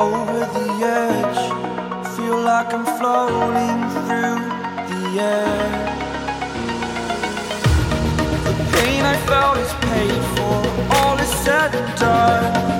over the edge. Feel like I'm floating through the air. The pain I felt is paid for, all is said and done.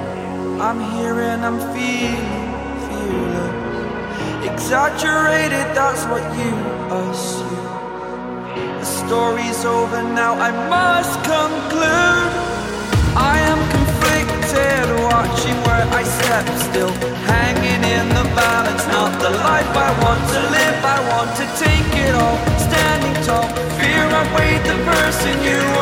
I'm here and I'm feeling fearless. Exaggerated, that's what you assume. The story's over now, I must conclude. I am conflicted, watching where I step still. Hanging in the balance, not the life I want to live. I want to take it all, standing tall. Fear I weighed the person you are.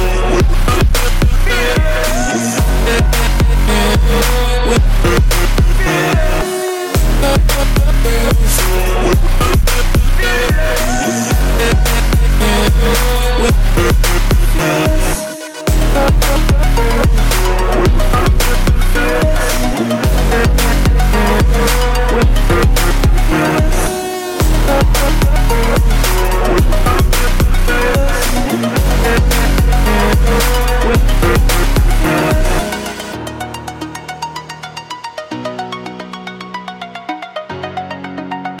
Fearless.